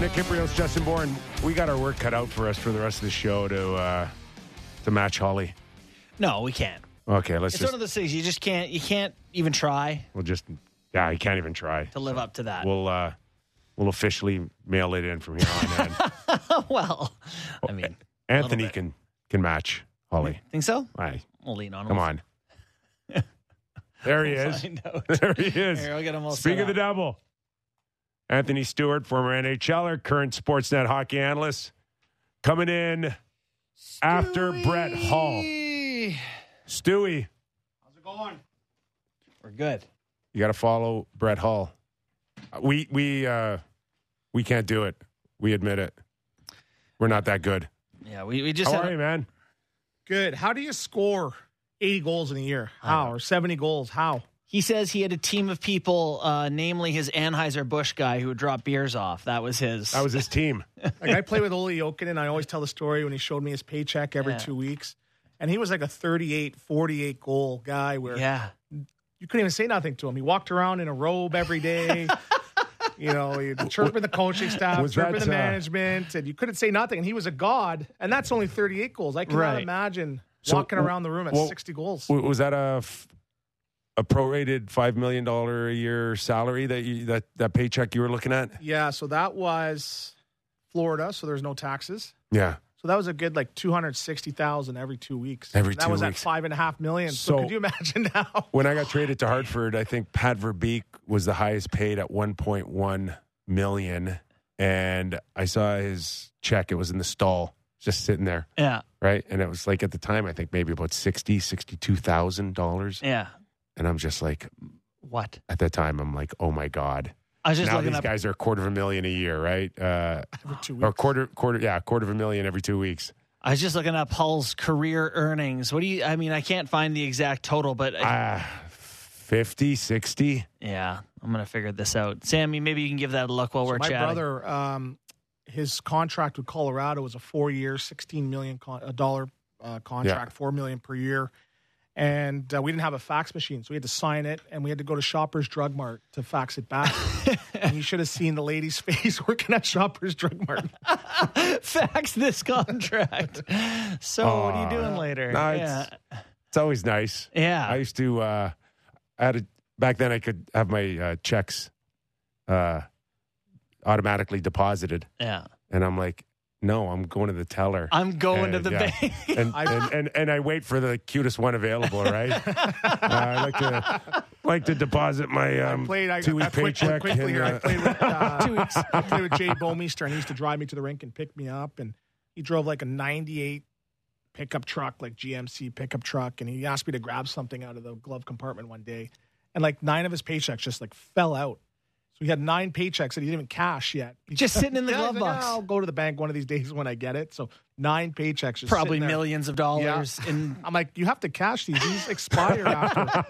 Nick Kypreos, Justin Bourne. We got our work cut out for us for the rest of the show to uh, to match Hully. No, we can't. Okay, let's It's just one of those things you just can't. You can't even try we'll just yeah, you can't even try. to live up to that. We'll uh, we'll officially mail it in from here on in. well, I mean, Anthony can can match Hully. think so? Aye, We'll lean on him. come on. there he is. There he is. Here, I'll get him all Speak of the devil. Anthony Stewart, former NHLer, current Sportsnet hockey analyst, coming in after Brett Hull. Stewie, How's it going? We're good. you got to follow Brett Hull. We we uh, we can't do it. We admit it. We're not that good. Yeah, we, we just How had are you, man? Good. How do you score 80 goals in a year? How? Or 70 goals? How? He says he had a team of people, uh, namely his Anheuser Busch guy, who would drop beers off. That was his. That was his team. Like I play with Olli Jokinen. I always tell the story when he showed me his paycheck every Yeah. two weeks. And he was like a 38, 48 goal guy where yeah. you couldn't even say nothing to him. He walked around in a robe every day. you know, he'd chirping the coaching staff, Was chirping that, the uh, management, and you couldn't say nothing. And he was a god. And that's only 38 goals. I cannot Right. imagine So, walking around the room at well, 60 goals. Was that a f- a prorated five million dollar a year salary that you, that that paycheck you were looking at? Yeah, so that was Florida, so there's no taxes. Yeah. So that was a good like two hundred sixty thousand every two weeks. Every that two was weeks. at five and a half million. So, So- could you imagine now? When I got traded to Hartford, I think Pat Verbeek was the highest paid at 1.1 million, and I saw his check. It was in the stall, just sitting there, Yeah. right? And it was like at the time, I think maybe about sixty, sixty-two thousand dollars. Yeah. And I'm just like, What? at that time, I'm like, oh my god! I was just now these up. guys are a quarter of a million a year, right? Uh, Every two or weeks. quarter, quarter, yeah, quarter of a million every two weeks. I was just looking up Hull's career earnings. What do you? I mean, I can't find the exact total, but Ah, 50, 60. yeah, I'm gonna figure this out. Sammy, maybe you can give that a look while So we're my chatting. My brother, um, his contract with Colorado was a four-year, sixteen million con- a dollar uh, contract, four million per year. And uh, we didn't have a fax machine, so we had to sign it, and we had to go to Shoppers Drug Mart to fax it back. and you should have seen the lady's face working at Shoppers Drug Mart. Fax this contract. so what are you doing later? No, yeah. it's, it's always nice. Yeah. I used to, uh, I had a, back then I could have my uh, checks uh, automatically deposited. yeah. And I'm like, no, I'm going to the teller. I'm going to the yeah. bank. and, and, and, and I wait for the cutest one available, right? uh, I like to like to deposit my um, I played. I, two week I paycheck. quickly and, here. I uh, played with uh, two weeks. I played with Jay Bouwmeester, and he used to drive me to the rink and pick me up. And he drove like a '98 pickup truck, like GMC pickup truck, and he asked me to grab something out of the glove compartment one day, and like nine of his paychecks just like fell out. So he had nine paychecks that he didn't even cash yet. He Just sitting in the Yeah, he's glove like, box. "Ah, I'll go to the bank one of these days when I get it. So nine paychecks, just Probably there. millions of dollars. And I'm like, you have to cash these. These expire after.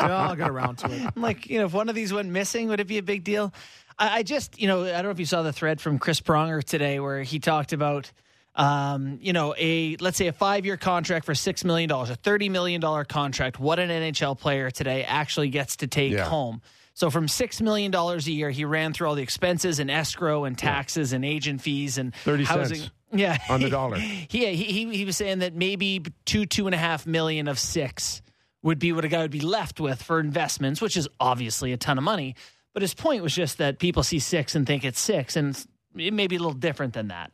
yeah, I'll get around to it. I'm like, you know, if one of these went missing, would it be a big deal? I, I just, you know, I don't know if you saw the thread from Chris Pronger today where he talked about, um, you know, a let's say a five year contract for six million dollars, a thirty million dollar contract. What an NHL player today actually gets to take Yeah. home. So from six million dollars a year, he ran through all the expenses and escrow and taxes and agent fees and 30 housing. cents Yeah, on the dollar. he, he he he was saying that maybe two two and a half million of six would be what a guy would be left with for investments, which is obviously a ton of money. But his point was just that people see six and think it's six, and it may be a little different than that.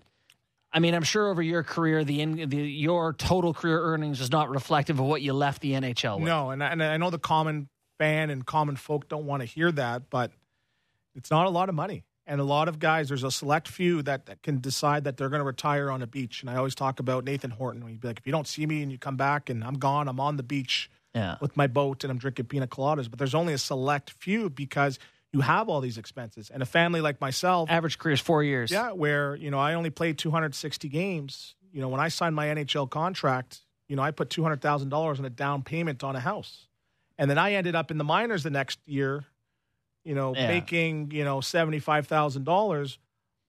I mean, I'm sure over your career, the, in, the your total career earnings was not reflective of what you left the NHL with. No, and I, and I know the common fan and common folk don't want to hear that, but it's not a lot of money. And a lot of guys, there's a select few that, that can decide that they're going to retire on a beach. And I always talk about Nathan Horton. He'd be like, if you don't see me and you come back and I'm gone, I'm on the beach Yeah. with my boat and I'm drinking pina coladas. But there's only a select few because you have all these expenses. And a family like myself, Average career is four years. yeah, where you know I only played 260 games. You know, when I signed my NHL contract, you know I put two hundred thousand dollars on a down payment on a house, and then I ended up in the minors the next year. You know, Yeah. making you know seventy five thousand dollars,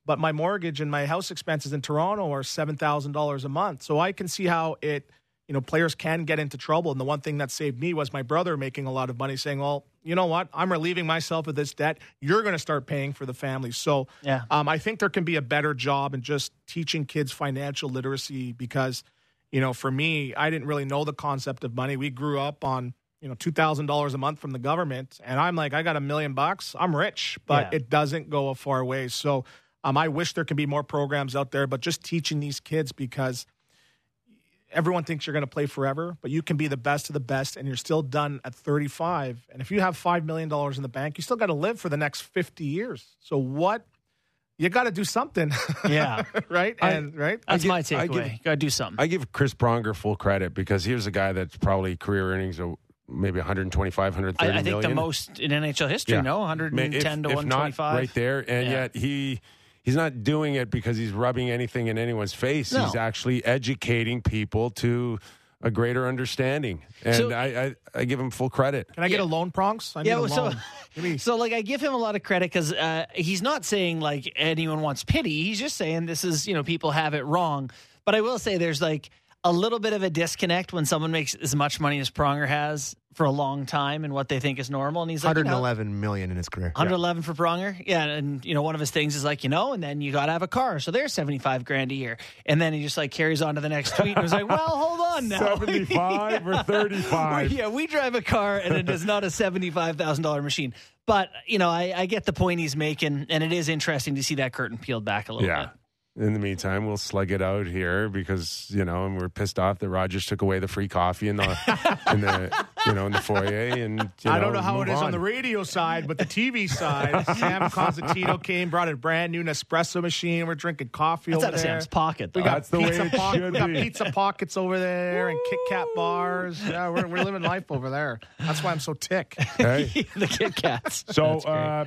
but my mortgage and my house expenses in Toronto are seven thousand dollars a month. So I can see how it you know, players can get into trouble. And the one thing that saved me was my brother making a lot of money, saying, "Well, you know what? I'm relieving myself of this debt. You're going to start paying for the family." So, Yeah. um, I think there can be a better job in just teaching kids financial literacy because, you know, for me, I didn't really know the concept of money. We grew up on you know two thousand dollars a month from the government, and I'm like, I got a million bucks, I'm rich, but Yeah. it doesn't go a far way. So, um, I wish there could be more programs out there, but just teaching these kids because everyone thinks you're going to play forever, but you can be the best of the best and you're still done at 35. And if you have $5 million in the bank, you still got to live for the next 50 years. So what? You got to do something. Yeah. right? I- and right? That's give- my I takeaway. give- You gotta do something. I give Chris Pronger full credit because he was a guy that's probably career earnings of maybe 125, 130 I, I think the most in NHL history. Yeah. No, 110 if- to if 125. not right there, and Yeah. yet he he's not doing it because he's rubbing anything in anyone's face. No. He's actually educating people to a greater understanding, and So- I, I I give him full credit. Can I get Yeah. a loan, Prongs? I need Yeah, a well, so- Give me- So, like, I give him a lot of credit because uh, he's not saying like anyone wants pity. He's just saying this is, you know, people have it wrong. But I will say there's like a little bit of a disconnect when someone makes as much money as Pronger has for a long time and what they think is normal. And he's like, you know, 111 million in his career. 111 for Pronger. Yeah. And, you know, one of his things is like, you know, and then you got to have a car. So there's 75 grand a year. And then he just like carries on to the next tweet and was like, well, hold on now. 75 or 35. yeah, we drive a car and it is not a $75,000 machine. But, you know, I, I get the point he's making. And it is interesting to see that curtain peeled back a little Yeah. bit. In the meantime, we'll slug it out here because you know, and we're pissed off that Rogers took away the free coffee in the in the you know in the foyer. And you I don't know how it is on. on the radio side, but the TV side, Sam Constantino came, brought a brand new Nespresso machine. We're drinking coffee That's over out of there. Sam's pocket, though. We got That's the way pizza it pock- should we got be. pizza pockets over there and Kit Kat bars. Yeah, we're, we're living life over there. That's why I'm so tick. Okay? the Kit Kats. So, That's great. uh,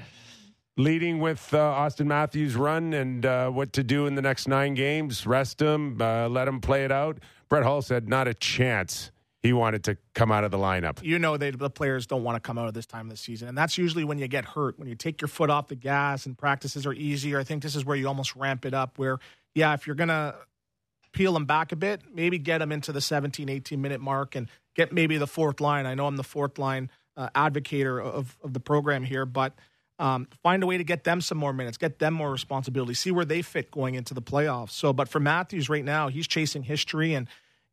leading with uh, Auston Matthews' run and uh, what to do in the next nine games, rest him, uh, let him play it out. Brett Hull said, not a chance. He wanted to come out of the lineup. You know they, the players don't want to come out of this time of the season, and that's usually when you get hurt. When you take your foot off the gas and practices are easier. I think this is where you almost ramp it up. Where yeah, if you're gonna peel them back a bit, maybe get them into the 17, 18 minute mark and get maybe the fourth line. I know I'm the fourth line uh, advocator of, of the program here, but um, find a way to get them some more minutes, get them more responsibility, see where they fit going into the playoffs. So, but for Matthews right now, he's chasing history and.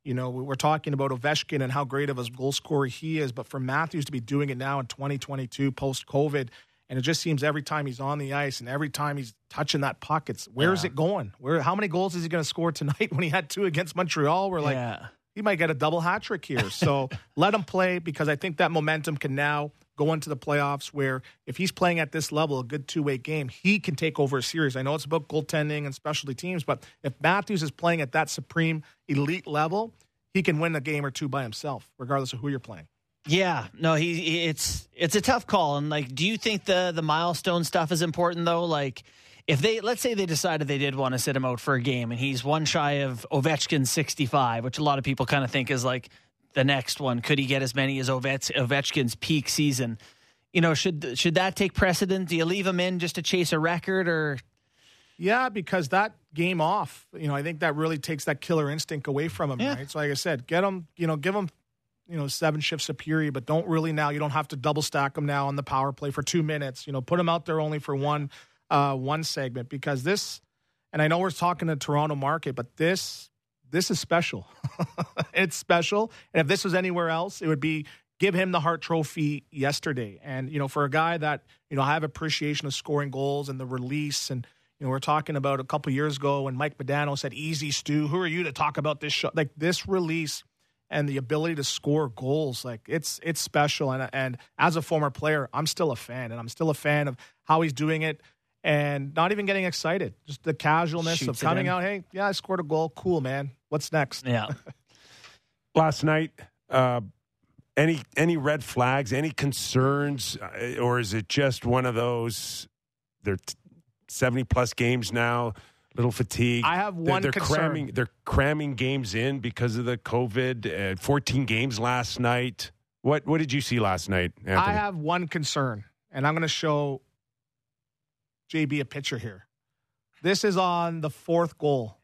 You know, we we're talking about Ovechkin and how great of a goal scorer he is, but for Matthews to be doing it now in 2022 post COVID, and it just seems every time he's on the ice and every time he's touching that puck, it's where's Yeah. it going? Where? How many goals is he going to score tonight when he had two against Montreal? We're like, yeah. he might get a double hat trick here. So let him play because I think that momentum can now go into the playoffs where if he's playing at this level, a good two way game, he can take over a series. I know it's about goaltending and specialty teams, but if Matthews is playing at that supreme elite level, he can win a game or two by himself, regardless of who you're playing. Yeah, no, he he- it's it's a tough call. And like, do you think the the milestone stuff is important though? Like, if they let's say they decided they did want to sit him out for a game, and he's one shy of Ovechkin's sixty five, which a lot of people kind of think is like the next one. Could he get as many as Ovech, Ovechkin's peak season? You know, should should that take precedent? Do you leave him in just to chase a record, or Yeah, because that game off, you know, I think that really takes that killer instinct away from him, Yeah. right? So, like I said, get him, you know, give him, you know, seven shifts of period, but don't really now. You don't have to double stack him now on the power play for two minutes. You know, put him out there only for one, uh, one segment because this, and I know we're talking to the Toronto market, but this, this is special. it's special, and if this was anywhere else, it would be give him the Hart Trophy yesterday. And you know, for a guy that you know I have appreciation of scoring goals and the release and. You know, we're talking about a couple years ago when Mike Badano said, "Easy, Stu. Who are you to talk about this shot?" Like this release and the ability to score goals, like it's it's special. And and as a former player, I'm still a fan, and I'm still a fan of how he's doing it, and not even getting excited, just the casualness Shoots of coming out. Hey, yeah, I scored a goal. Cool, man. What's next? yeah? Last night, uh, any any red flags, any concerns, uh, or is it just one of those? They're seventy plus games now. Little fatigue. I have They're- one they're, concern. cramming. They're cramming games in because of the COVID. Uh, Fourteen games last night. What What did you see last night, Anthony? I have one concern, and I'm going to show JB a picture here. This is on the fourth goal.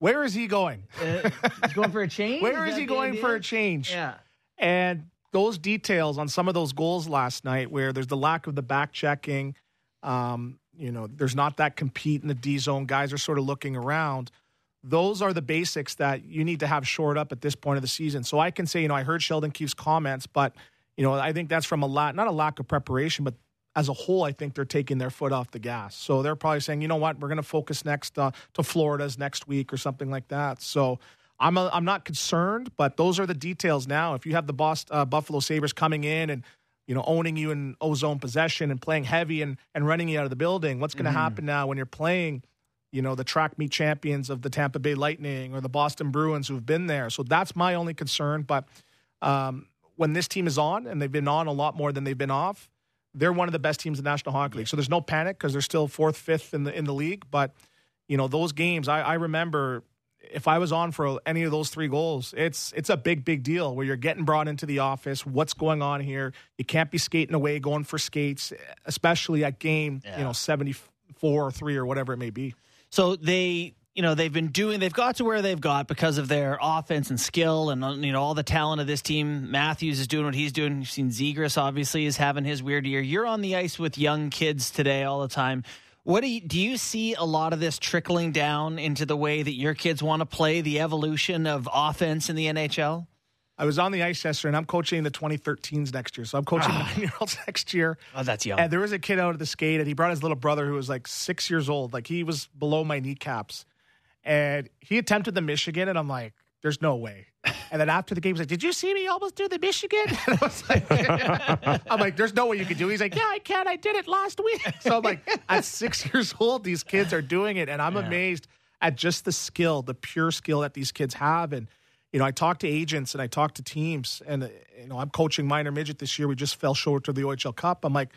Where is he going? Uh, he's going for a change. Where is that he going idea? for a change? Yeah. And those details on some of those goals last night, where there's the lack of the back checking, um, you know, there's not that compete in the D zone. Guys are sort of looking around. Those are the basics that you need to have shored up at this point of the season. So I can say, you know, I heard Sheldon Keefe's comments, but you know, I think that's from a lot, not a lack of preparation, but as a whole, I think they're taking their foot off the gas. So they're probably saying, you know what, we're going to focus next uh, to Florida's next week or something like that. So I'm a, I'm not concerned, but those are the details now. If you have the Boston, uh, Buffalo Sabres coming in and you know owning you in ozone possession and playing heavy and and running you out of the building, what's going to happen now when you're playing? You know the track meet champions of the Tampa Bay Lightning or the Boston Bruins who've been there. So that's my only concern. But um, when this team is on, and they've been on a lot more than they've been off, they're one of the best teams in the National Hockey League. So there's no panic because they're still fourth, fifth in the in the league. But you know those games, I, I remember if I was on for any of those three goals, it's it's a big big deal where you're getting brought into the office. What's going on here? You can't be skating away, going for skates, especially at game Yeah. you know seventy four or three or whatever it may be. So they, you know, they've been doing, they've got to where they've got because of their offense and skill and, uh, you know, all the talent of this team. Matthews is doing what he's doing. You've seen Zegras, obviously, is having his weird year. You're on the ice with young kids today all the time. What do you, do you see a lot of this trickling down into the way that your kids want to play the evolution of offense in the NHL? I was on the ice yesterday, and I'm coaching the 2013s next year. So I'm coaching nine year olds next year. Oh, that's young. And there was a kid out at the skate, and he brought his little brother who was like six years old. Like he was below my kneecaps. And he attempted the Michigan, and I'm like, there's no way. And then after the game, he's like, Did you see me almost do the Michigan? And I was like, I'm like, There's no way you can do it. He's like, Yeah, I can. I did it last week. So I'm like, At six years old, these kids are doing it. And I'm amazed at just the skill, the pure skill that these kids have. And, you know, I talk to agents and I talk to teams, and, you know, I'm coaching minor midget this year. We just fell short of the OHL Cup. I'm like,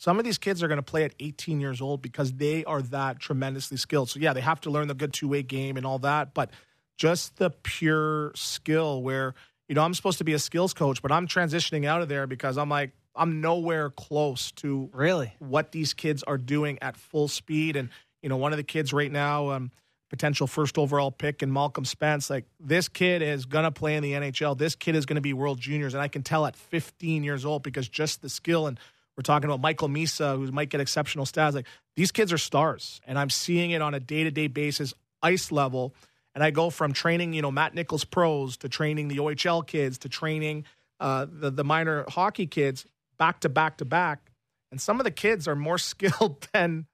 some of these kids are going to play at 18 years old because they are that tremendously skilled. So, yeah, they have to learn the good two way game and all that. But just the pure skill where, you know, I'm supposed to be a skills coach, but I'm transitioning out of there because I'm like, I'm nowhere close to really? what these kids are doing at full speed. And, you know, one of the kids right now, um, potential first overall pick and Malcolm Spence, like this kid is going to play in the NHL. This kid is going to be world juniors. And I can tell at 15 years old because just the skill and we're talking about Michael Misa, who might get exceptional stats. Like these kids are stars, and I'm seeing it on a day to day basis, ice level. And I go from training, you know, Matt Nichol's pros to training the OHL kids to training uh, the the minor hockey kids back to back to back. And some of the kids are more skilled than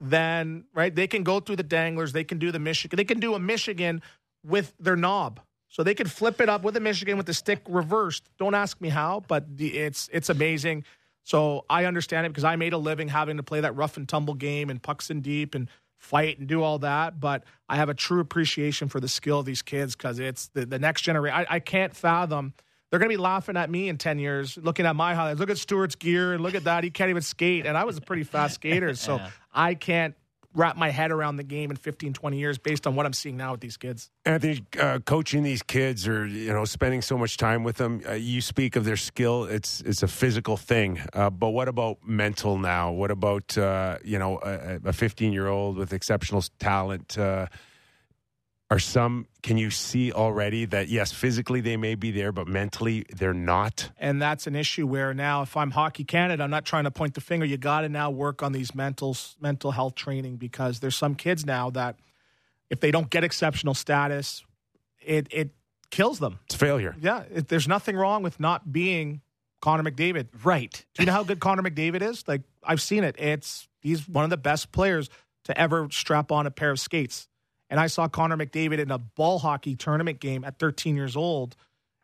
than right. They can go through the danglers. They can do the Michigan. They can do a Michigan with their knob. So they could flip it up with a Michigan with the stick reversed. Don't ask me how, but the, it's it's amazing. So I understand it because I made a living having to play that rough and tumble game and pucks in deep and fight and do all that. But I have a true appreciation for the skill of these kids because it's the, the next generation. I, I can't fathom. They're going to be laughing at me in 10 years, looking at my highlights. Look at Stewart's gear and look at that. He can't even skate. And I was a pretty fast skater. So Yeah. I can't wrap my head around the game in 15, 20 years based on what I'm seeing now with these kids. Anthony, uh, coaching these kids or you know spending so much time with them, uh, you speak of their skill. It's it's a physical thing, uh, but what about mental now? What about uh, you know a 15 year old with exceptional talent? Are some can you see already that yes, physically they may be there, but mentally they're not? and that's an issue where now if i'm hockey canada i'm not trying to point the finger you got to now work on these mental mental health training because there's some kids now that if they don't get exceptional status it it kills them It's failure. yeah it, there's nothing wrong with not being connor mcdavid Right. do you know how good connor mcdavid is like i've seen it it's he's one of the best players to ever strap on a pair of skates and i saw connor mcdavid in a ball hockey tournament game at 13 years old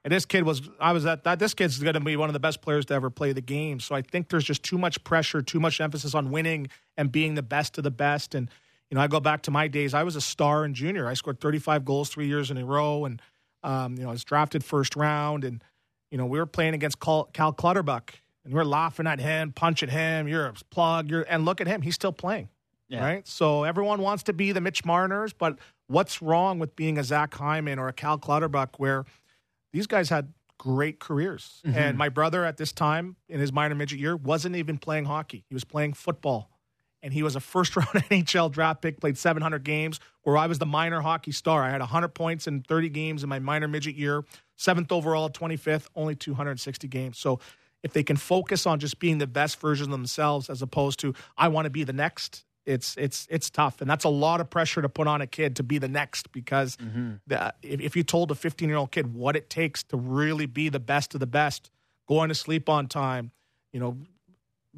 and this kid was, I was at that. This kid's going to be one of the best players to ever play the game. So I think there's just too much pressure, too much emphasis on winning and being the best of the best. And, you know, I go back to my days. I was a star in junior. I scored 35 goals three years in a row. And, um, you know, I was drafted first round. And, you know, we were playing against Cal, Clutterbuck and we are laughing at him, punching him. You're a plug. You're, and look at him. He's still playing. Yeah. Right. So everyone wants to be the Mitch Marners, but what's wrong with being a Zach Hyman or a Cal Clutterbuck where these guys had great careers. Mm-hmm. And my brother at this time in his minor midget year wasn't even playing hockey. He was playing football. and he was a first round NHL draft pick, played 700 games, where I was the minor hockey star. I had 100 points in 30 games in my minor midget year, seventh overall, 25th, only 260 games. So if they can focus on just being the best version of themselves as opposed to I want to be the next, it's it's it's tough, and that's a lot of pressure to put on a kid to be the next because Mm-hmm. the, if, if you told a 15 year old kid what it takes to really be the best of the best, going to sleep on time, you know,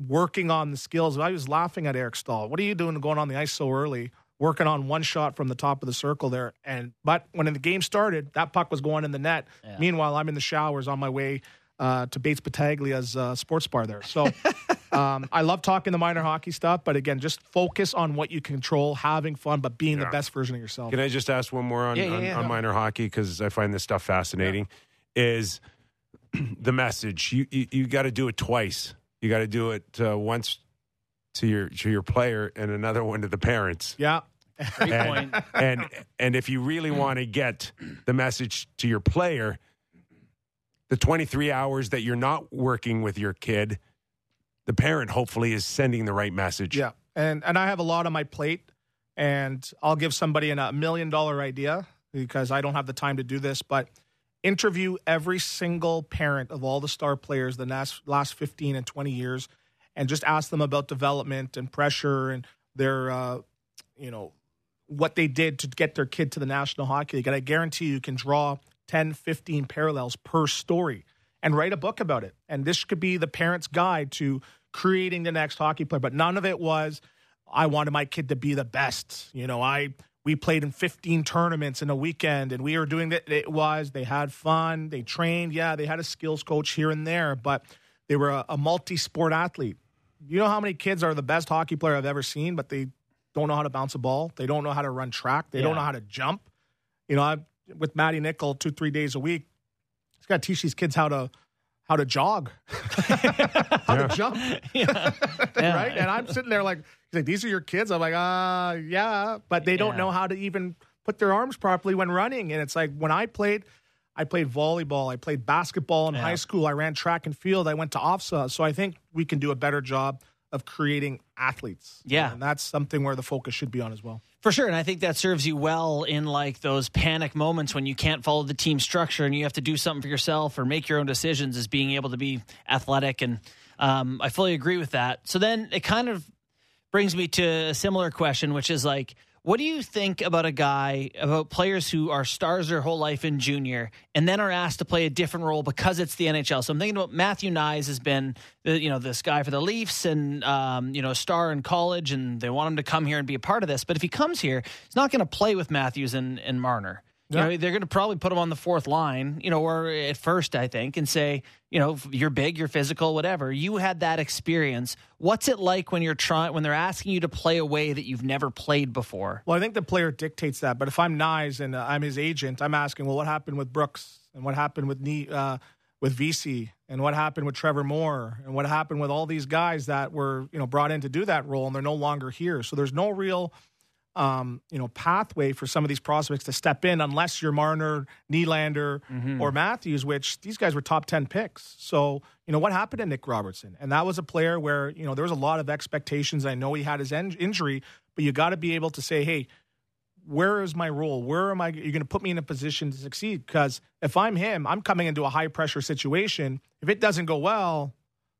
working on the skills. I was laughing at Eric Staal. What are you doing going on the ice so early? Working on one shot from the top of the circle there, and but when the game started, that puck was going in the net. Yeah. Meanwhile, I'm in the showers on my way uh, to Bates Battaglia's uh, sports bar there. So um, I love talking the minor hockey stuff, but again, just focus on what you control, having fun, but being the best version of yourself. Can I just ask one more on, Yeah, yeah, on, yeah. on minor hockey because I find this stuff fascinating? Is the message you you, you got to do it twice? You got to do it uh, once to your to your player and another one to the parents. Yeah. Great And, point. and and if you really want to get the message to your player, the 23 hours that you're not working with your kid, the parent hopefully is sending the right message. Yeah, and and I have a lot on my plate, and I'll give somebody a million dollar idea because I don't have the time to do this, but interview every single parent of all the star players the last last fifteen and twenty years, and just ask them about development and pressure and their, uh, you know, what they did to get their kid to the National Hockey League. And I guarantee you can draw 10, 15 parallels per story and write a book about it. And this could be the parent's guide to creating the next hockey player. But none of it was, I wanted my kid to be the best. You know, I we played in 15 tournaments in a weekend and we were doing that. It was, they had fun, they trained. Yeah, they had a skills coach here and there, but they were a, a multi sport athlete. You know how many kids are the best hockey player I've ever seen, but they don't know how to bounce a ball. They don't know how to run track. They don't know how to jump. You know, I with Matty Nichol two three days a week. He's got to teach these kids how to how to jog, how to jump, Yeah. Yeah. right? And I'm sitting there like, he's like, these are your kids. I'm like, uh, yeah, but they don't Yeah. know how to even put their arms properly when running. And it's like when I played. I played volleyball. I played basketball in Yeah. high school. I ran track and field. I went to OFSA. So I think we can do a better job of creating athletes. Yeah. And that's something where the focus should be on as well. For sure, and I think that serves you well in like those panic moments when you can't follow the team structure and you have to do something for yourself or make your own decisions. Is being able to be athletic, and um, I fully agree with that. So then it kind of brings me to a similar question, which is like, what do you think about a guy about players who are stars their whole life in junior and then are asked to play a different role because it's the NHL? So I'm thinking about Matthew Knies has been, you know, this guy for the Leafs and um, you know, a star in college, and they want him to come here and be a part of this. But if he comes here, he's not going to play with Matthews and, and Marner. You know, they're going to probably put him on the fourth line, you know, or at first, I think, and say, you know, you're big, you're physical, whatever. You had that experience. What's it like when you're trying, when they're asking you to play a way that you've never played before? Well, I think the player dictates that. But if I'm Knies and uh, I'm his agent, I'm asking, well, what happened with Brooks and what happened with Ne- uh, with VC and what happened with Trevor Moore and what happened with all these guys that were you know brought in to do that role and they're no longer here. So there's no real um, you know pathway for some of these prospects to step in unless you're Marner, Nylander, or Matthews, which these guys were top ten picks. So you know what happened to Nick Robertson, and that was a player where you know there was a lot of expectations. I know he had his en- injury, but you got to be able to say, hey. Where is my role? Where am I? You're going to put me in a position to succeed because if I'm him, I'm coming into a high pressure situation. If it doesn't go well,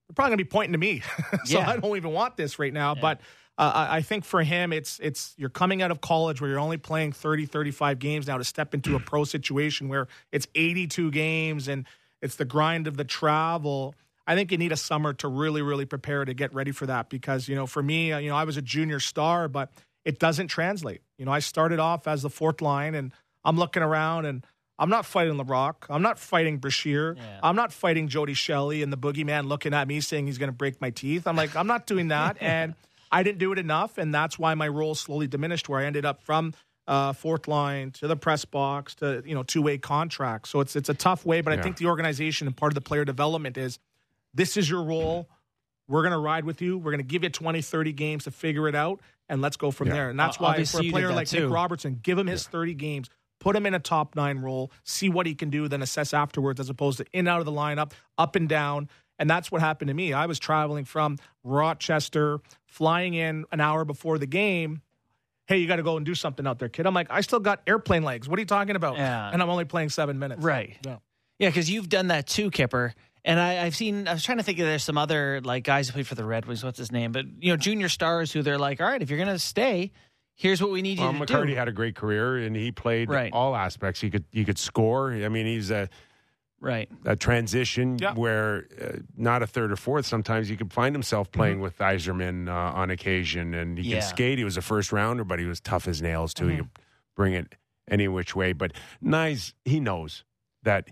they're probably going to be pointing to me. so Yeah. I don't even want this right now. But uh, I I think for him, it's it's you're coming out of college where you're only playing 30, 35 games now to step into a pro situation where it's 82 games and it's the grind of the travel. I think you need a summer to really, really prepare to get ready for that because you know, for me, uh, you know, I was a junior star, but it doesn't translate. You know, I started off as the fourth line, and I'm looking around and. I'm not fighting Laraque. I'm not fighting Brashear. Yeah. I'm not fighting Jody Shelley and the boogeyman looking at me saying he's going to break my teeth. I'm like, I'm not doing that. and I didn't do it enough. And that's why my role slowly diminished, where I ended up from uh, fourth line to the press box to, you know, two way contract. So it's, it's a tough way. But Yeah. I think the organization and part of the player development is this is your role. We're going to ride with you. We're going to give you 20, 30 games to figure it out. And let's go from Yeah. there. And that's O- why obviously for a player like too. Nick Robertson, give him his 30 games put him in a top nine role, see what he can do, then assess afterwards, as opposed to in out of the lineup, up and down. And that's what happened to me. I was traveling from Rochester, flying in an hour before the game. Hey, you got to go and do something out there, kid. I'm like, I still got airplane legs. What are you talking about? Yeah. And I'm only playing seven minutes. Right. Yeah. Yeah, because you've done that too, Kipper. And I, I've seen. I was trying to think of there's some other like guys who played for the Red Wings. What's his name? But you know, junior stars who they're like, all right, if you're gonna stay, here's what we need you Well, to McCarty do. had a great career, and he played Right. all aspects. He could he could score. I mean, he's a right. a transition Yeah. where uh, not a third or fourth. Sometimes he could find himself playing Mm-hmm. with Yzerman uh, on occasion, and he Yeah. can skate. He was a first rounder, but he was tough as nails too. He Mm-hmm. could bring it any which way. But Knies, he knows that.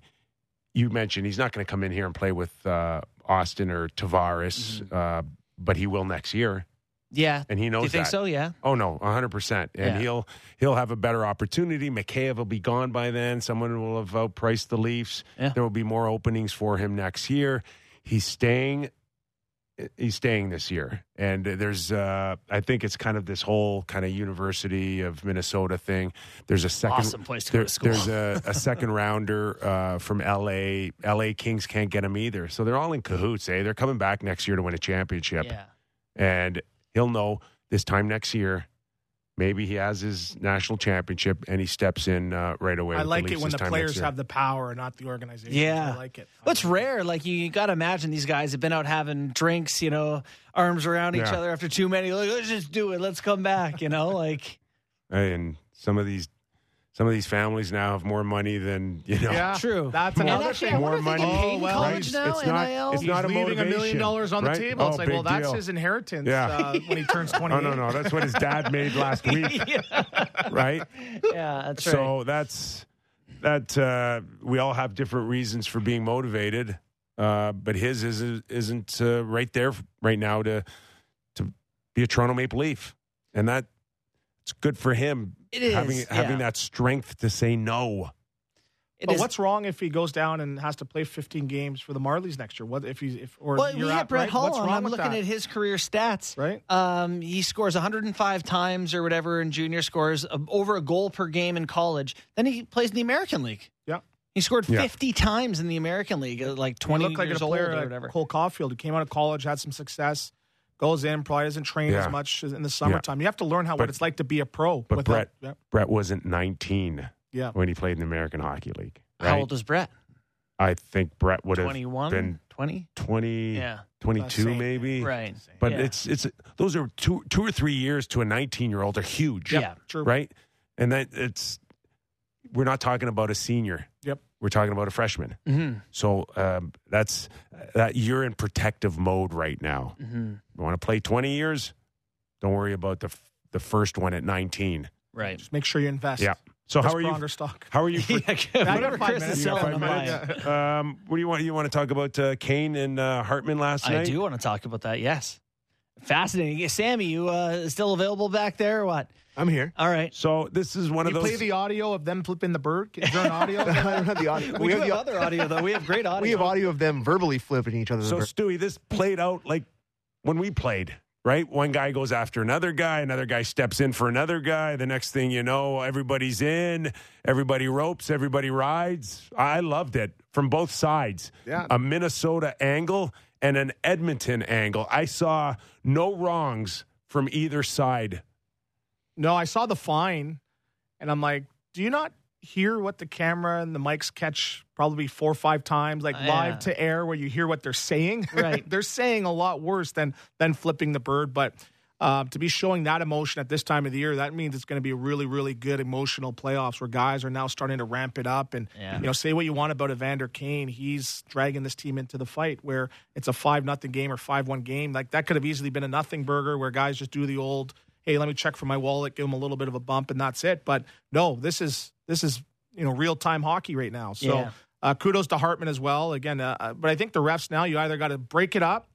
You mentioned he's not going to come in here and play with uh, Auston or Tavares, Mm-hmm. uh, but he will next year, Yeah. and he knows Do you think that. so? Yeah. Oh no, hundred percent, and Yeah. he'll he'll have a better opportunity. Mikheyev will be gone by then. Someone will have outpriced the Leafs. Yeah. There will be more openings for him next year. He's staying. He's staying this year, and there's. Uh, I think it's kind of this whole kind of University of Minnesota thing. There's a second. Awesome place to go to school. There's a, a second rounder uh, from LA. LA Kings can't get him either, so they're all in cahoots. Eh? They're coming back next year to win a championship Yeah. and he'll know this time next year. Maybe he has his national championship and he steps in uh, right away. I like the it when the players have the power, not the organization. Yeah. I like it. Well, it's rare. Like you, got to imagine these guys have been out having drinks, you know, arms around each Yeah. other after too many. Like, let's just do it. Let's come back. You know, like and some of these some of these families now have more money than you know. Yeah, True. That's And another actually, thing. wonder if they get More paid money. Oh, well, college right? now. It's not- NIL. it's He's not a leaving a million motivation, dollars on the right? table. It's Oh, like, well, big that's deal. his inheritance Yeah. uh, when he turns twenty. Oh no, no, that's what his dad made last week, right? yeah, that's right. So that's that. Uh, we all have different reasons for being motivated, uh, but his isn't isn't uh, right there right now to to be a Toronto Maple Leaf, and that it's good for him It is, having having yeah. that strength to say no. It But is- what's wrong if he goes down and has to play 15 games for the Marlies next year? What if he's if or Well, you're we at, had Brett right? Hull What's wrong I'm with looking that? at his career stats. right. Um, he scores 105 times or whatever in junior scores, uh, over a goal per game in college. Then he plays in the American League. Yeah. He scored Yeah. 50 times in the American League, like He 20 looked like years a old player or like whatever. Cole Caufield who came out of college, had some success, goes in, probably doesn't train Yeah. as much in the summertime. You have to learn how But- what it's like to be a pro. But without- Brett yeah, Brett wasn't 19 yeah. when he played in the American Hockey League. Right? How old is Brett? I think Brett would have 21? been 20? 20, Yeah. 22 Same. maybe. Right. But Yeah. it's it's those are two two or three years to a 19 year old are huge. Yeah. True. right? And that it's we're not talking about a senior. Yep. We're talking about a freshman. hmm So um, that's that you're in protective mode right now. hmm You want to play 20 years? Don't worry about the f- the first one at 19. Right. Just make sure you invest. Yeah. So how are you? Pronger stock. How are you? yeah, I got whatever Chris is selling, I'm five buying. minutes? um, what do you want? You want to talk about uh, Kane and uh, Hartman last I night? do want to talk about that. Yes. Fascinating. Sammy, you uh, still available back there or what? I'm here. All right. So this is one You of those. play the audio of them flipping the bird. Is there an audio? I don't have the audio. We, do have have the- other audio, though. We have great audio. we have audio of them verbally flipping each other. So Stewie, this played out like when we played, right? One guy goes after another guy, another guy steps in for another guy. The next thing you know, everybody's in, everybody ropes, everybody rides. I loved it from both sides. Yeah. A Minnesota angle and an Edmonton angle. I saw no wrongs from either side. No, I saw the fine, and I'm like, do you not hear what the camera and the mics catch probably four or five times, like Uh, live yeah. to air, where you hear what they're saying? Right. they're saying a lot worse than than flipping the bird, but. Uh, to be showing that emotion at this time of the year, that means it's going to be a really, really good emotional playoffs where guys are now starting to ramp it up. And Yeah. you know, say what you want about Evander Kane, he's dragging this team into the fight where it's a five nothing game or five one game. Like that could have easily been a nothing burger where guys just do the old, hey, let me check for my wallet, give them a little bit of a bump, and that's it. But no, this is this is you know real time hockey right now. So Yeah. uh, kudos to Hartman as well. Again, uh, uh, but I think the refs now you either got to break it up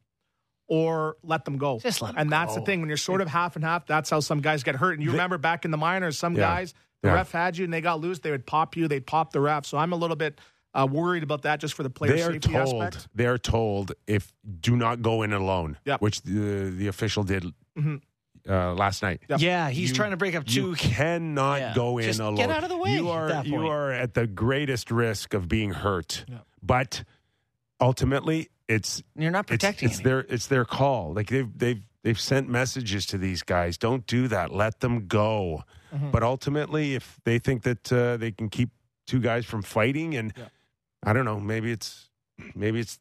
or let them go. Just let 'em and that's go. the thing when you're sort of half and half. That's how some guys get hurt. And you remember back in the minors, some Yeah. guys the Yeah. ref had you and they got loose, they would pop you, they'd pop the ref. So I'm a little bit uh, worried about that just for the player They are safety told. aspect. They are told if do not go in alone. Yep. Which the the official did Mhm. Uh, last night. Yep. Yeah, he's You- trying to break up You two. cannot Yeah. go in Just alone. get out of the way You at are that you are at the greatest risk of being hurt. Yeah. But ultimately, it's You're not it's, protecting it's anyone. their it's their call. Like they've they've they've sent messages to these guys. Don't do that. Let them go. Mhm. But ultimately, if they think that uh, they can keep two guys from fighting, and Yeah. I don't know, maybe it's maybe it's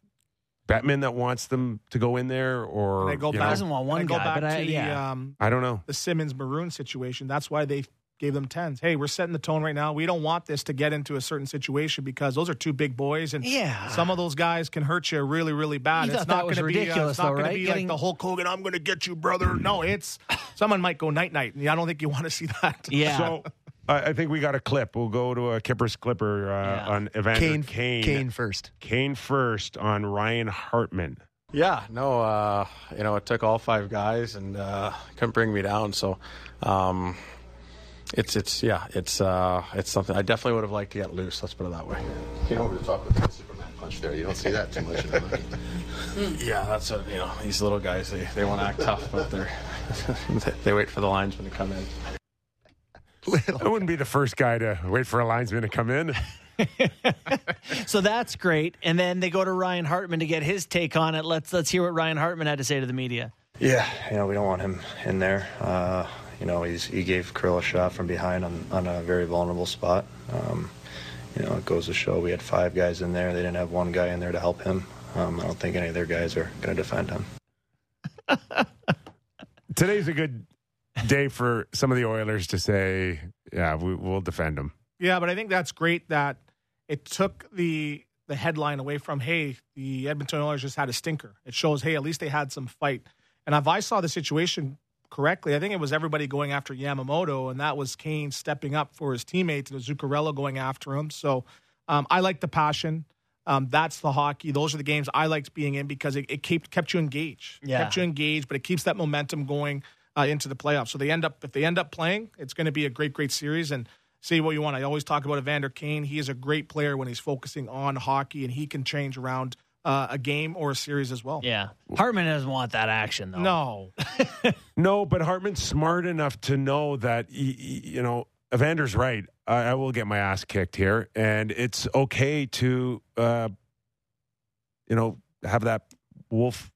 Bettman that wants them to go in there, or And I go back- know, doesn't want one And I go back to I, the yeah. um, I don't know. the Simmonds Maroon situation. That's why they gave them tens. Hey, we're setting the tone right now. We don't want this to get into a certain situation because those are two big boys, and Yeah. some of those guys can hurt you really, really bad. You it's not going to be. Uh, it's not though, going right? to be Getting- like the Hulk Hogan. I'm going to get you, brother. No, it's someone might go night night, and I don't think you want to see that. Yeah. So I I think we got a clip. We'll go to a Kippers Clipper uh, Yeah. on Evander Kane, Kane. Kane first. Kane first on Ryan Hartman. Yeah, no, uh, you know, it took all five guys and uh, couldn't bring me down. So, um, it's it's yeah, it's uh, it's something I definitely would have liked to get loose. Let's put it that way. Came over the top of the Superman punch there. You don't see that too much. in MMA. Yeah, that's what you know. These little guys, they, they want to act tough, but they're they wait for the linesman to come in. I wouldn't be the first guy to wait for a linesman to come in. So that's great. And then they go to Ryan Hartman to get his take on it. Let's let's hear what Ryan Hartman had to say to the media. Yeah, you know, we don't want him in there. Uh, you know, he's, he gave Kirill a shot from behind on, on a very vulnerable spot. Um, you know, it goes to show we had five guys in there. They didn't have one guy in there to help him. Um, I don't think any of their guys are going to defend him. Today's a good day for some of the Oilers to say, yeah, we, we'll defend them. Yeah, but I think that's great that it took the the headline away from hey, the Edmonton Oilers just had a stinker. It shows hey, at least they had some fight. And if I saw the situation correctly, I think it was everybody going after Yamamoto, and that was Kane stepping up for his teammates and Zuccarello going after him. So um, I like the passion. Um, that's the hockey. Those are the games I liked being in because it, it kept kept you engaged. Yeah. Kept you engaged, but it keeps that momentum going uh, into the playoffs. So they end up if they end up playing, it's going to be a great, great series. And say what you want. I always talk about Evander Kane. He is a great player when he's focusing on hockey, and he can change around uh, a game or a series as well. Yeah. Hartman doesn't want that action though. No, No, but Hartman's smart enough to know that, y- y- you know, Evander's right. I, I will get my ass kicked here, and it's okay to, uh, you know, have that wolf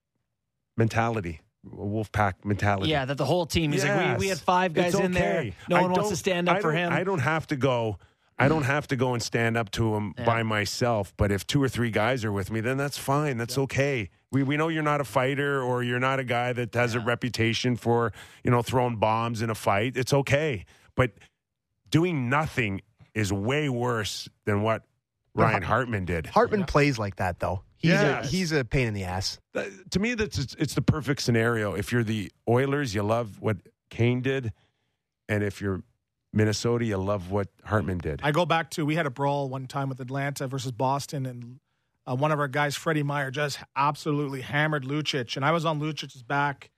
mentality, wolf pack mentality. Yeah, that the whole team. He's like, we, we had five guys It's in there. No I one wants to stand up for him. I don't have to go. I don't have to go and stand up to him Yeah. by myself. But if two or three guys are with me, then that's fine. That's okay. We we know you're not a fighter or you're not a guy that has a reputation for you know throwing bombs in a fight. It's okay. But doing nothing is way worse than what Ryan Hartman did. Hartman plays like that though. He's Yes. a he's a pain in the ass. That- to me, that's it's, it's the perfect scenario. If you're the Oilers, you love what Kane did, and if you're Minnesota, you love what Hartman did. I go back to we had a brawl one time with Atlanta versus Boston, and uh, one of our guys, Freddie Meyer, just absolutely hammered Lucic, and I was on Lucic's back,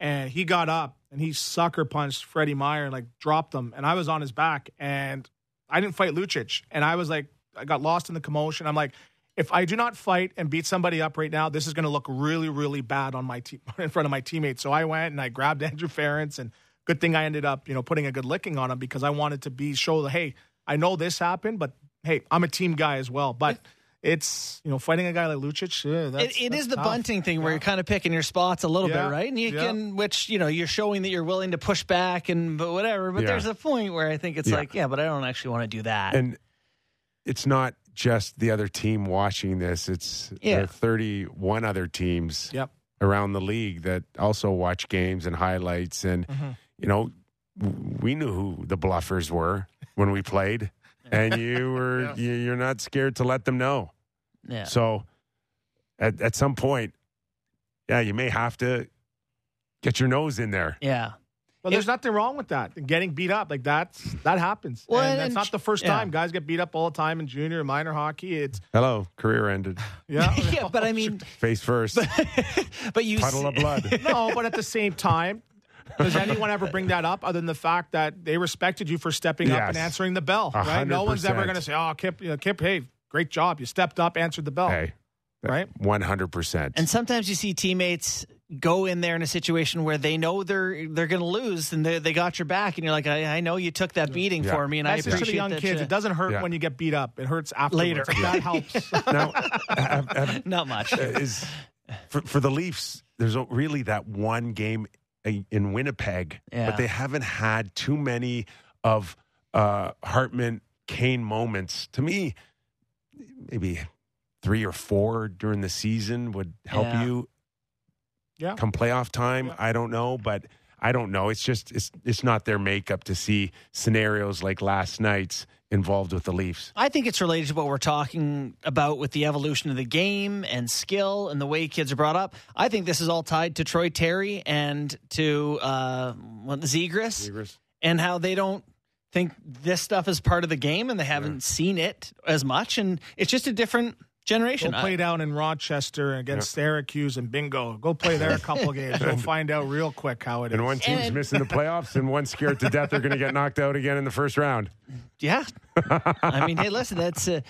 and he got up and he sucker punched Freddie Meyer and like dropped him, and I was on his back, and I didn't fight Lucic, and I was like, I got lost in the commotion. I'm like. If I do not fight and beat somebody up right now, this is going to look really, really bad on my team in front of my teammates. So I went and I grabbed Andrew Ference, and good thing I ended up, you know, putting a good licking on him because I wanted to be show the hey, I know this happened, but hey, I'm a team guy as well. But it's you know fighting a guy like Lucic. Yeah, that's, it, it that's is the tough. bunting thing where you're kind of picking your spots a little Yeah. bit, right? And you Yeah. can, which you know, you're showing that you're willing to push back and but whatever. But Yeah. there's a point where I think it's Yeah. like, yeah, but I don't actually want to do that. and it's not just the other team watching this; it's Yeah. the 31 other teams Yep. around the league that also watch games and highlights. And Mm-hmm. you know, we knew who the bluffers were when we played, and you were you, you're not scared to let them know. yeah. So at, at some point, yeah, you may have to get your nose in there. yeah. Well, there's nothing wrong with that. Getting beat up like that's that happens. Well, and and- that's and- not the first yeah. time guys get beat up all the time in junior and minor hockey. It's Hello, career ended. yeah, yeah, but I mean, Face first, but you puddle see- of blood. no, but at the same time, does anyone ever bring that up other than the fact that they respected you for stepping up and answering the bell? A Right? No one's ever going to say, "Oh, Kip, you know, Kip, hey, great job, you stepped up, answered the bell." Hey, right? One hundred percent. And sometimes you see teammates go in there in a situation where they know they're they're going to lose and they, they got your back, and you're like, I, I know you took that beating Yeah. for me, and I That's just appreciate to the young kids. you- It doesn't hurt Yeah. when you get beat up. It hurts afterwards. Later. Like, that helps. Now, have- have- Not much. is for, for the Leafs. There's really that one game in Winnipeg, Yeah. but they haven't had too many of uh, Hartman Kane moments. To me, maybe three or four during the season would help Yeah. you. Yeah. come playoff time. Yeah. I don't know, but I don't know. It's just it's it's not their makeup to see scenarios like last night's involved with the Leafs. I think it's related to what we're talking about with the evolution of the game and skill and the way kids are brought up. I think this is all tied to Troy Terry and to uh, what, Zegras and how they don't think this stuff is part of the game and they haven't seen it as much. And it's just a different generation. Go play I- down in Rochester against Syracuse and bingo. Go play there a couple games. You'll find out real quick how it is. And one team's And- missing the playoffs, and one's scared to death they're going to get knocked out again in the first round. Yeah. I mean, hey, listen, that's uh,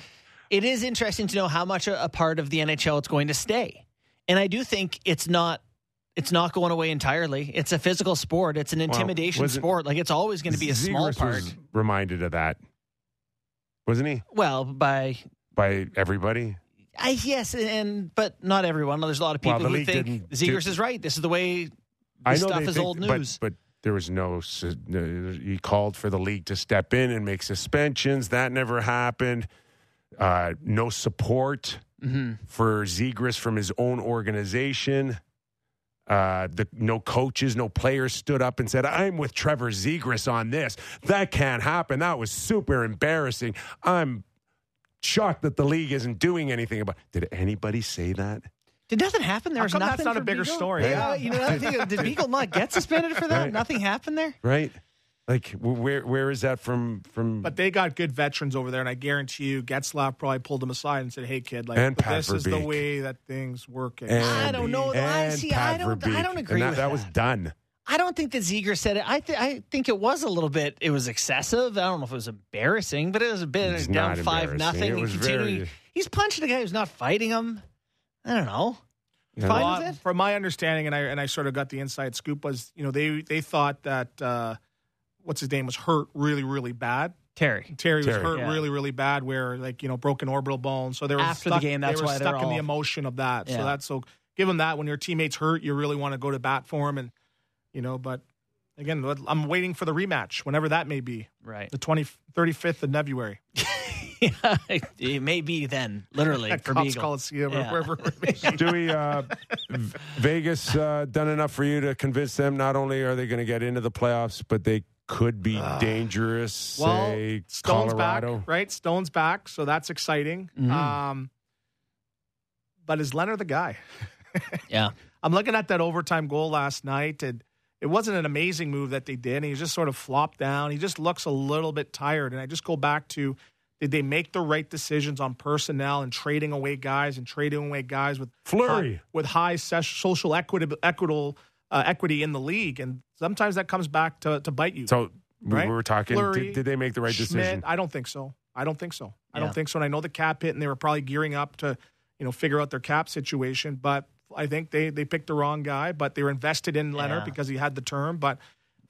it is interesting to know how much a, a part of the NHL it's going to stay. And I do think it's not it's not going away entirely. It's a physical sport. It's an intimidation wasn't- sport. Like it's always going to be a small Zegras part. was reminded of that, wasn't he? well, by By everybody. I yes, and but not everyone. There's a lot of people Well, who think Zegras do- is right. This is the way this I know stuff is think- old but- news. But, there was no. He called for the league to step in and make suspensions. That never happened. Uh, no support Mm-hmm. for Zegras from his own organization. Uh, the no coaches, no players stood up and said, "I'm with Trevor Zegras on this." That can't happen. That was super embarrassing. I'm shocked that the league isn't doing anything about. Did anybody say that? Did nothing happen? There How was nothing. that's not a bigger Beagle? story? Yeah, you know, I think, uh, did Beagle not get suspended for that? Right. Nothing happened there. Right? Like where where is that from? From But they got good veterans over there, and I guarantee you, Getzlaf probably pulled him aside and said, "Hey, kid, like And Pat this is the way that things work." And- I don't know. though. I and see. Pat I don't. I don't agree and that, with that was done. I don't think that Ziegler said it. I th- I think it was a little bit. It was excessive. I don't know if it was embarrassing, but it was a bit It's down not five embarrassing. nothing. It was and continuing. very- He's punching a guy who's not fighting him. I don't know. Yeah. Fine Well, with it. From my understanding, and I and I sort of got the inside scoop was, you know, they they thought that uh, what's his name was hurt really really bad. Terry. Terry was hurt Yeah. really really bad, where like you know broken orbital bone. So they were After the stuck, game, that's they were why they're stuck in the emotion of that. Yeah. So that's so give them that when your teammates hurt, you really want to go to bat for him, and you know, but. Again, I'm waiting for the rematch, whenever that may be, Right. the 20, 35th of February it may be then, literally. at for Cops Beagle. Coliseum or Yeah. wherever it may. Stewie, uh, Vegas uh, done enough for you to convince them not only are they going to get into the playoffs, but they could be dangerous. Well, say Stone's Colorado. back, right? Stone's back, so that's exciting. Mhm. Um, but is Lehner the guy? Yeah. I'm looking at that overtime goal last night, and it wasn't an amazing move that they did. And he just sort of flopped down. He just looks a little bit tired. And I just go back to did they make the right decisions on personnel and trading away guys and trading away guys with Fleury. high, with high social equity, equitable uh, equity in the league? And sometimes that comes back to, to bite you. So we were talking. Fleury, did, did they make the right Schmidt, decision? I don't think so. I don't think so. I Yeah. don't think so. And I know the cap hit, and they were probably gearing up to, you know, figure out their cap situation. But I think they they picked the wrong guy. But they were invested in Lehner Yeah. because he had the term. But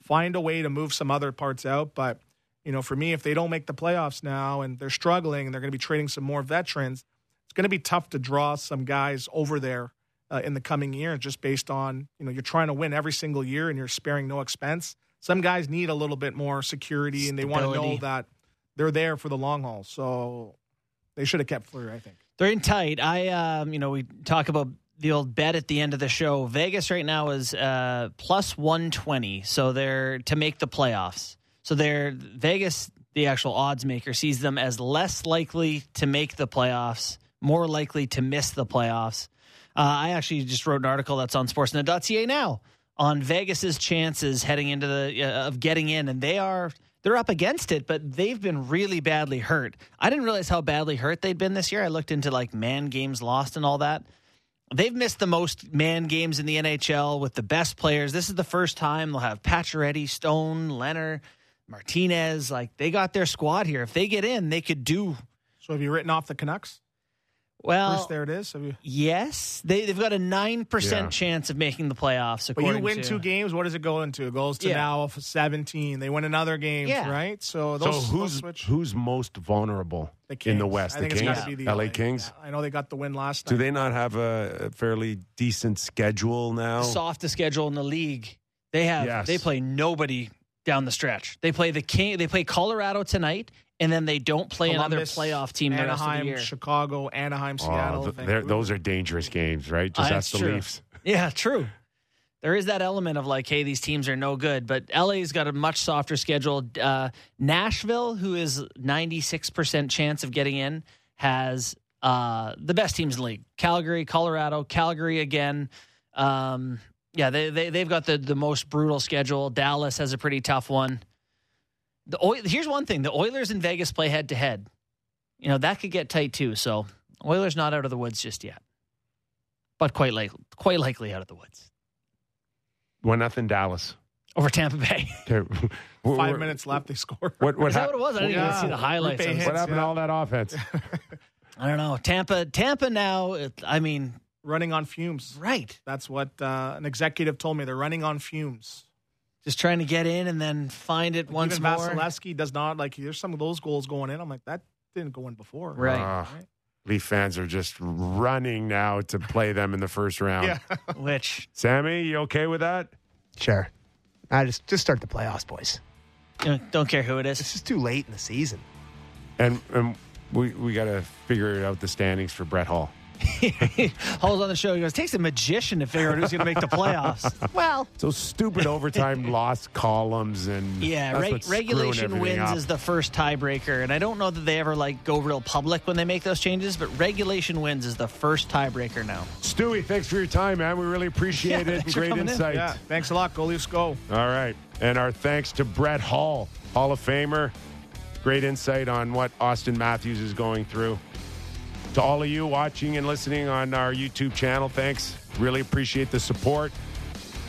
find a way to move some other parts out. But you know, for me, if they don't make the playoffs now and they're struggling and they're going to be trading some more veterans, it's going to be tough to draw some guys over there uh, in the coming year, just based on you know you're trying to win every single year and you're sparing no expense. Some guys need a little bit more security and they want to know that they're there for the long haul. So they should have kept Fleury, I think. They're in tight. I, um, you know, we talk about the old bet at the end of the show. Vegas right now is uh, plus one twenty, so they're to make the playoffs. So they're Vegas, the actual odds maker, sees them as less likely to make the playoffs, more likely to miss the playoffs. Uh, I actually just wrote an article that's on Sportsnet.ca now on Vegas's chances heading into the uh, of getting in, and they are they're up against it, but they've been really badly hurt. I didn't realize how badly hurt they'd been this year. I looked into like man games lost and all that. They've missed the most man games in the NHL with the best players. This is the first time they'll have Pacioretty, Stone, Lehner, Martinez. Like they got their squad here. If they get in, they could do So have you written off the Canucks? Well, Bruce, there it is. Have you, yes, they, they've got a nine percent chance of making the playoffs. but you win to- two games. What does it go into? It goes to Yeah. now 17. They win another game, Yeah. right? So So who's those who's most vulnerable the in the West? I The Kings, it's got to be the LA Kings. Yeah, I know they got the win last Do they not have a, a fairly decent schedule now? softest schedule in the league. They have Yes. they play nobody down the stretch. They play the King. They play Colorado tonight, and then they don't play Columbus, another playoff team the rest of the Anaheim, year. Chicago, Anaheim, Seattle. Oh, th- those are dangerous games, right? Just Uh, ask the it's true. Leafs. Yeah, true. There is that element of like, hey, these teams are no good, but LA's got a much softer schedule. Uh, Nashville, who is ninety six percent chance of getting in, has uh, the best teams in the league. Calgary, Colorado, Calgary again. Um, yeah, they, they they've got the the most brutal schedule. Dallas has a pretty tough one. The here's one thing: the Oilers in Vegas play head to head. You know that could get tight too. So Oilers not out of the woods just yet, but quite like quite likely out of the woods One nothing Dallas. over Tampa Bay. Okay. Five minutes left. They score. What what, Is that hap- what it was? I didn't Yeah. even see the highlights. I, was- hits, what happened yeah. to all that offense? I don't know. Tampa, Tampa now. it- I mean, running on fumes. right? That's what uh, an executive told me. They're running on fumes. Just trying to get in and then find it once Even more. Vasilevskiy does not like. There's some of those goals going in. I'm like that didn't go in before. Right. Ah, Leaf fans are just running now to play them in the first round. Yeah. Which Sammy, you okay with that? Sure. I just just start the playoffs, boys. you know, don't care who it is. It's is. just too late in the season. And and we we got to figure out the standings for Brett Hull. Hull's on the show. He goes, "Takes a magician to figure out who's going to make the playoffs." well, So stupid overtime lost columns and yeah, that's reg- what's screwing regulation wins up. is the first tiebreaker, and I don't know that they ever like go real public when they make those changes. But regulation wins is the first tiebreaker now. Stewie, thanks for your time, man. We really appreciate Yeah, it. thanks Great coming in. insight. Yeah. Thanks a lot. Go Leafs, go. All right. And our thanks to Brett Hull, Hall of Famer. Great insight on what Auston Matthews is going through. To all of you watching and listening on our YouTube channel, thanks. Really appreciate the support.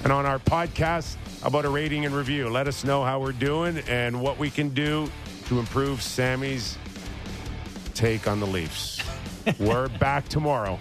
And on our podcast, about a rating and review? Let us know how we're doing and what we can do to improve Sammy's take on the Leafs. we're back tomorrow.